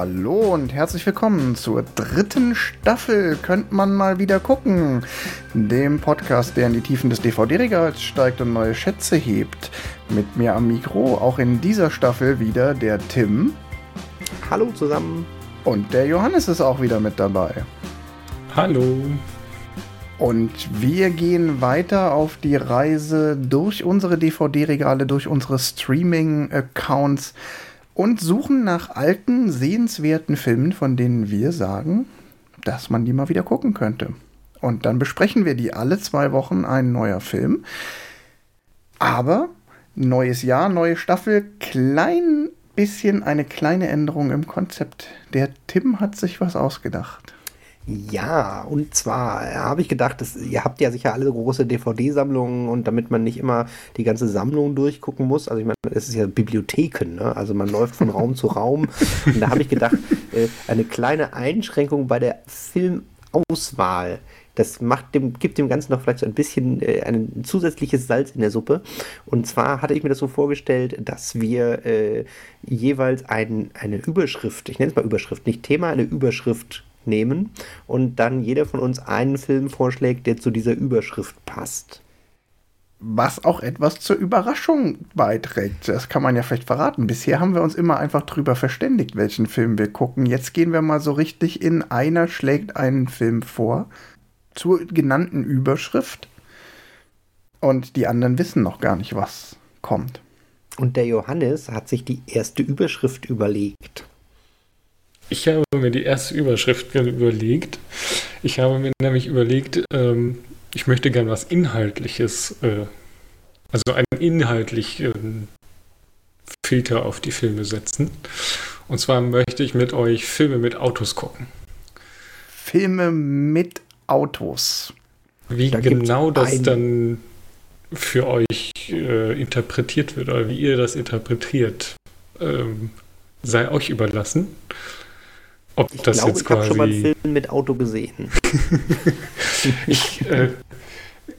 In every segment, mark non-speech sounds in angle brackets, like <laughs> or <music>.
Hallo und herzlich willkommen zur dritten Staffel. Könnt man mal wieder gucken. Dem Podcast, der in die Tiefen des DVD-Regals steigt und neue Schätze hebt. Mit mir am Mikro auch in dieser Staffel wieder der Tim. Hallo zusammen. Und der Johannes ist auch wieder mit dabei. Hallo. Und wir gehen weiter auf die Reise durch unsere DVD-Regale, durch unsere Streaming-Accounts und suchen nach alten, sehenswerten Filmen, von denen wir sagen, dass man die mal wieder gucken könnte. Und dann besprechen wir die alle zwei Wochen ein neuer Film. Aber neues Jahr, neue Staffel, klein bisschen eine kleine Änderung im Konzept. Der Tim hat sich was ausgedacht. Ja, und zwar habe ich gedacht, dass, ihr habt ja sicher alle große DVD-Sammlungen und damit man nicht immer die ganze Sammlung durchgucken muss, also ich meine, es ist ja Bibliotheken, ne? also man läuft von Raum zu Raum und da habe ich gedacht, äh, eine kleine Einschränkung bei der Filmauswahl. Das macht dem, gibt dem Ganzen noch vielleicht so ein bisschen äh, ein zusätzliches Salz in der Suppe. Und zwar hatte ich mir das so vorgestellt, dass wir äh, jeweils ein, eine Überschrift, ich nenne es mal Überschrift, nicht Thema, eine Überschrift nehmen und dann jeder von uns einen Film vorschlägt, der zu dieser Überschrift passt. Was auch etwas zur Überraschung beiträgt. Das kann man ja vielleicht verraten. Bisher haben wir uns immer einfach drüber verständigt, welchen Film wir gucken. Jetzt gehen wir mal so richtig in. Einer schlägt einen Film vor zur genannten Überschrift und die anderen wissen noch gar nicht, was kommt. Und der Johannes hat sich die erste Überschrift überlegt. Ich habe mir die erste Überschrift überlegt. Ich habe mir nämlich überlegt, ähm, ich möchte gern was Inhaltliches, äh, also einen inhaltlichen Filter auf die Filme setzen. Und zwar möchte ich mit euch Filme mit Autos gucken. Filme mit Autos. Wie da genau das dann für euch äh, interpretiert wird oder wie ihr das interpretiert, ähm, sei euch überlassen. Ob ich das glaube, jetzt ich habe schon mal einen Film mit Auto gesehen. <laughs> ich äh,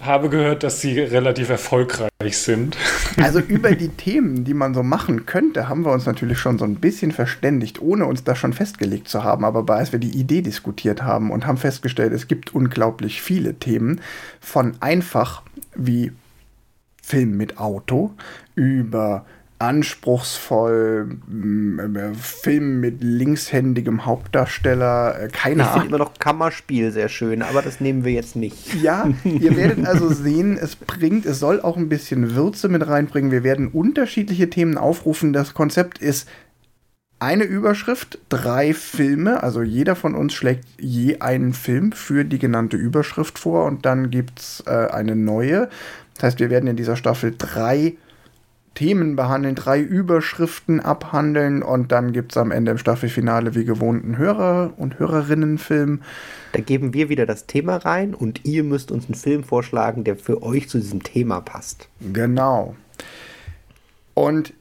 habe gehört, dass sie relativ erfolgreich sind. <laughs> Also über die Themen, die man so machen könnte, haben wir uns natürlich schon so ein bisschen verständigt, ohne uns das schon festgelegt zu haben. Aber als wir die Idee diskutiert haben und haben festgestellt, es gibt unglaublich viele Themen, von einfach wie Film mit Auto über anspruchsvoll, Film mit linkshändigem Hauptdarsteller, äh, keine Ahnung. Ich finde immer noch Kammerspiel sehr schön, aber das nehmen wir jetzt nicht. Ja, <laughs> ihr werdet also sehen, es bringt, es soll auch ein bisschen Würze mit reinbringen. Wir werden unterschiedliche Themen aufrufen. Das Konzept ist eine Überschrift, drei Filme, also jeder von uns schlägt je einen Film für die genannte Überschrift vor und dann gibt es äh, eine neue. Das heißt, wir werden in dieser Staffel drei Themen behandeln, drei Überschriften abhandeln und dann gibt es am Ende im Staffelfinale wie gewohnt einen Hörer- und Hörerinnenfilm. Da geben wir wieder das Thema rein und ihr müsst uns einen Film vorschlagen, der für euch zu diesem Thema passt. Genau. Und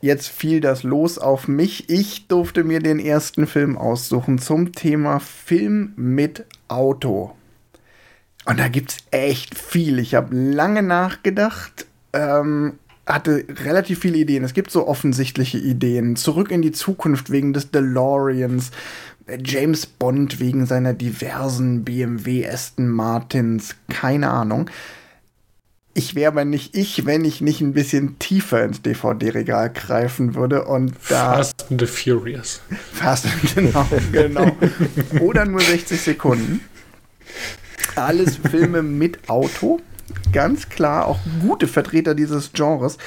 jetzt fiel das los auf mich. Ich durfte mir den ersten Film aussuchen zum Thema Film mit Auto. Und da gibt es echt viel. Ich habe lange nachgedacht. Ähm, hatte relativ viele Ideen. Es gibt so offensichtliche Ideen. Zurück in die Zukunft wegen des DeLoreans. James Bond wegen seiner diversen BMW Aston Martins. Keine Ahnung. Ich wäre aber nicht ich, wenn ich nicht ein bisschen tiefer ins DVD-Regal greifen würde und da. Fast and the Furious. Fast, genau, genau. Oder nur 60 Sekunden. Alles Filme mit Auto ganz klar auch gute Vertreter dieses Genres.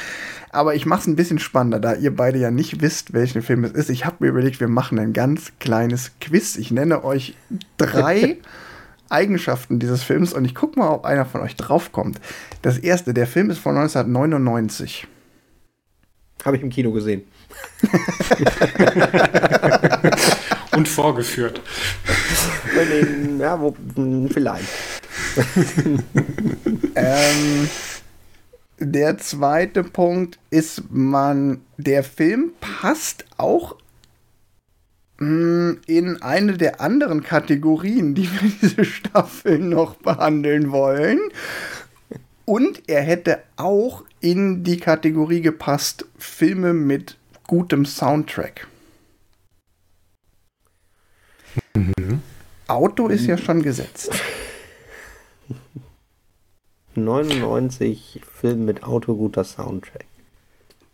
Aber ich mache es ein bisschen spannender, da ihr beide ja nicht wisst, welchen Film es ist. Ich habe mir überlegt, wir machen ein ganz kleines Quiz. Ich nenne euch drei <laughs> Eigenschaften dieses Films und ich gucke mal, ob einer von euch draufkommt. Das erste, der Film ist von 1999. Habe ich im Kino gesehen. <laughs> <laughs> und vorgeführt. ja, wo, vielleicht. <laughs> ähm, der zweite Punkt ist, man, der Film passt auch hm, in eine der anderen Kategorien, die wir diese Staffel noch behandeln wollen. Und er hätte auch in die Kategorie gepasst, Filme mit gutem Soundtrack. Mhm. Auto ist ja schon gesetzt. 99 Film mit Auto, guter Soundtrack.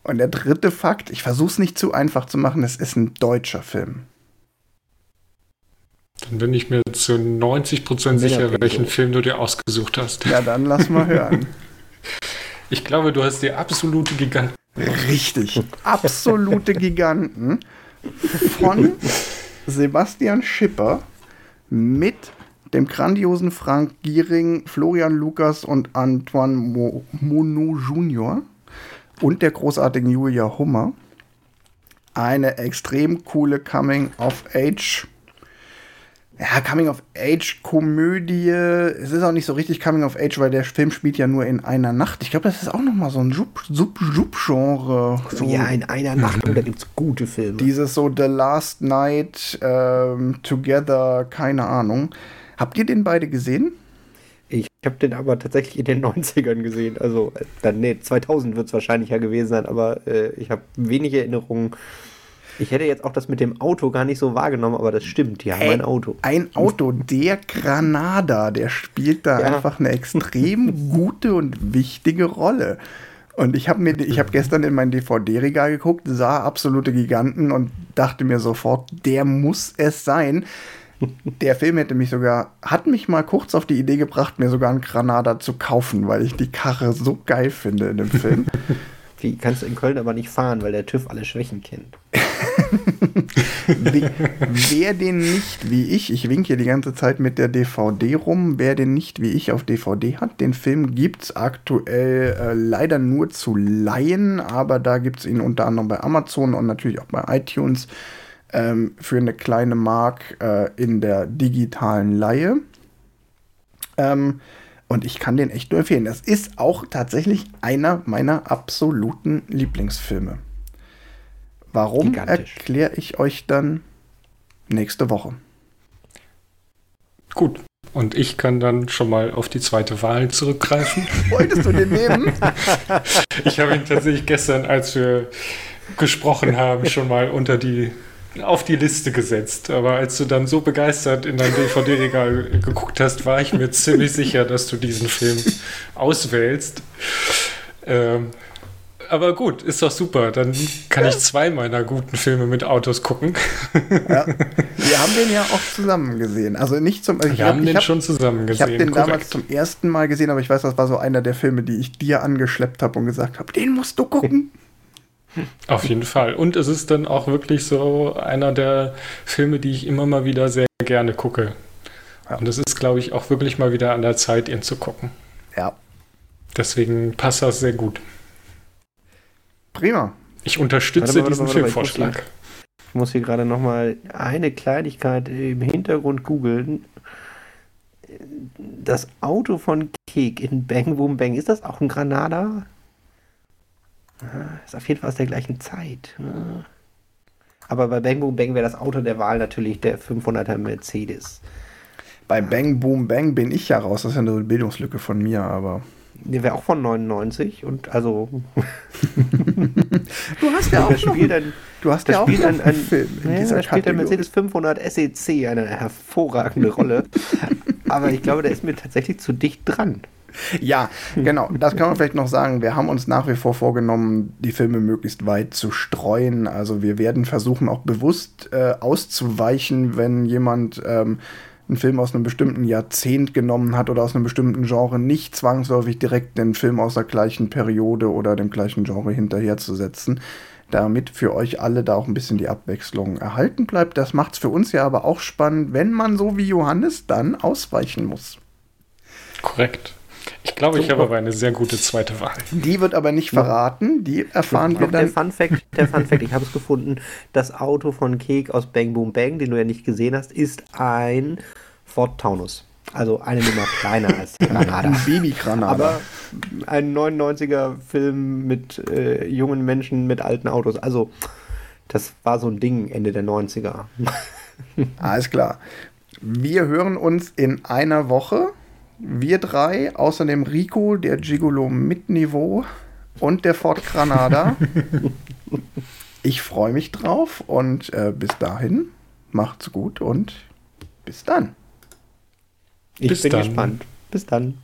Und der dritte Fakt, ich versuche es nicht zu einfach zu machen, es ist ein deutscher Film. Dann bin ich mir zu 90% sicher, welchen Film du dir ausgesucht hast. Ja, dann lass mal hören. <laughs> Ich glaube, du hast dir absolute Giganten. Richtig, absolute Giganten von <laughs> Sebastian Schipper mit dem grandiosen Frank Giering, Florian Lukas und Antoine Mo Mono Junior und der großartigen Julia Hummer. Eine extrem coole Coming-of-Age ja, Coming-of-Age-Komödie. Es ist auch nicht so richtig Coming-of-Age, weil der Film spielt ja nur in einer Nacht. Ich glaube, das ist auch noch mal so ein Sub-Sub-Genre. So ja, in einer Nacht. Und da gibt es gute Filme. Dieses so The Last Night, ähm, Together, keine Ahnung. Habt ihr den beide gesehen? Ich habe den aber tatsächlich in den <laughs> 90ern gesehen. Also, äh, dann, nee, 2000 wird es wahrscheinlich ja gewesen sein, aber äh, ich habe wenig Erinnerungen ich hätte jetzt auch das mit dem Auto gar nicht so wahrgenommen, aber das stimmt, die haben Ey, ein Auto. Ein Auto, der Granada, der spielt da ja. einfach eine extrem gute und wichtige Rolle. Und ich habe mir, ich habe gestern in mein DVD-Regal geguckt, sah absolute Giganten und dachte mir sofort, der muss es sein. Der Film hätte mich sogar, hat mich mal kurz auf die Idee gebracht, mir sogar einen Granada zu kaufen, weil ich die Karre so geil finde in dem Film. <laughs> Die kannst du in Köln aber nicht fahren, weil der TÜV alle Schwächen kennt. wer den nicht wie ich, ich winke hier die ganze Zeit mit der DVD rum, wer den nicht wie ich auf DVD hat, den Film gibt es aktuell äh, leider nur zu leihen, aber da gibt es ihn unter anderem bei Amazon und natürlich auch bei iTunes ähm, für eine kleine Mark äh, in der digitalen Leihe. Ähm, und ich kann den echt nur empfehlen. Das ist auch tatsächlich einer meiner absoluten Lieblingsfilme. Warum erkläre ich euch dann nächste Woche. Gut. Und ich kann dann schon mal auf die zweite Wahl zurückgreifen. <laughs> Wolltest du den nehmen? <laughs> ich habe ihn tatsächlich gestern, als wir gesprochen haben, schon mal unter die auf die Liste gesetzt. Aber als du dann so begeistert in dein DVD-Regal geguckt hast, war ich mir ziemlich sicher, dass du diesen Film auswählst. Ähm, aber gut, ist doch super. Dann kann ich zwei meiner guten Filme mit Autos gucken. Ja. Wir haben den ja auch zusammen gesehen. Also nicht zum. Wir hab, haben den hab, schon zusammen gesehen. Ich habe den korrekt. damals zum ersten Mal gesehen, aber ich weiß, das war so einer der Filme, die ich dir angeschleppt habe und gesagt habe, den musst du gucken. Auf jeden Fall. Und es ist dann auch wirklich so einer der Filme, die ich immer mal wieder sehr gerne gucke. Und es ist, glaube ich, auch wirklich mal wieder an der Zeit, ihn zu gucken. Ja. Deswegen passt das sehr gut. Prima. Ich unterstütze warte, warte, diesen warte, Filmvorschlag. Ich muss hier gerade noch mal eine Kleinigkeit im Hintergrund googeln. Das Auto von Kek in Bang Boom Bang, ist das auch ein Granada? Ist auf jeden Fall aus der gleichen Zeit. Aber bei Bang Boom Bang wäre das Auto der Wahl natürlich der 500er Mercedes. Bei Bang Boom Bang bin ich ja raus. Das ist ja eine Bildungslücke von mir, aber. Der wäre auch von 99 und also. <laughs> du hast ja auch das Spiel dann, Du hast ja auch einen, einen Film. In ja, dieser da spielt der Mercedes 500 SEC eine hervorragende Rolle. <laughs> aber ich glaube, der ist mir tatsächlich zu dicht dran. <laughs> Ja, genau. Das kann man vielleicht noch sagen. Wir haben uns nach wie vor vorgenommen, die Filme möglichst weit zu streuen. Also wir werden versuchen, auch bewusst äh, auszuweichen, wenn jemand ähm, einen Film aus einem bestimmten Jahrzehnt genommen hat oder aus einem bestimmten Genre, nicht zwangsläufig direkt den Film aus der gleichen Periode oder dem gleichen Genre hinterherzusetzen damit für euch alle da auch ein bisschen die Abwechslung erhalten bleibt. Das macht es für uns ja aber auch spannend, wenn man so wie Johannes dann ausweichen muss. Korrekt. Ich glaube, ich habe aber eine sehr gute zweite Wahl. Die wird aber nicht verraten. Die erfahren wir dann. Der Fun Fact, der Fun Fact, ich habe es gefunden. Das Auto von Kek aus Bang Boom Bang, den du ja nicht gesehen hast, ist ein Ford Taunus. Also eine Nummer <laughs> kleiner als die Granada. Ein Baby-Granada. Aber ein 99er-Film mit äh, jungen Menschen mit alten Autos. Also, das war so ein Ding Ende der 90er. Alles klar. Wir hören uns in einer Woche. Wir drei, außerdem Rico, der Gigolo mit Niveau und der Ford Granada. <laughs> ich freue mich drauf und äh, bis dahin macht's gut und Bis dann. Ich Bis bin dann. gespannt. Bis dann.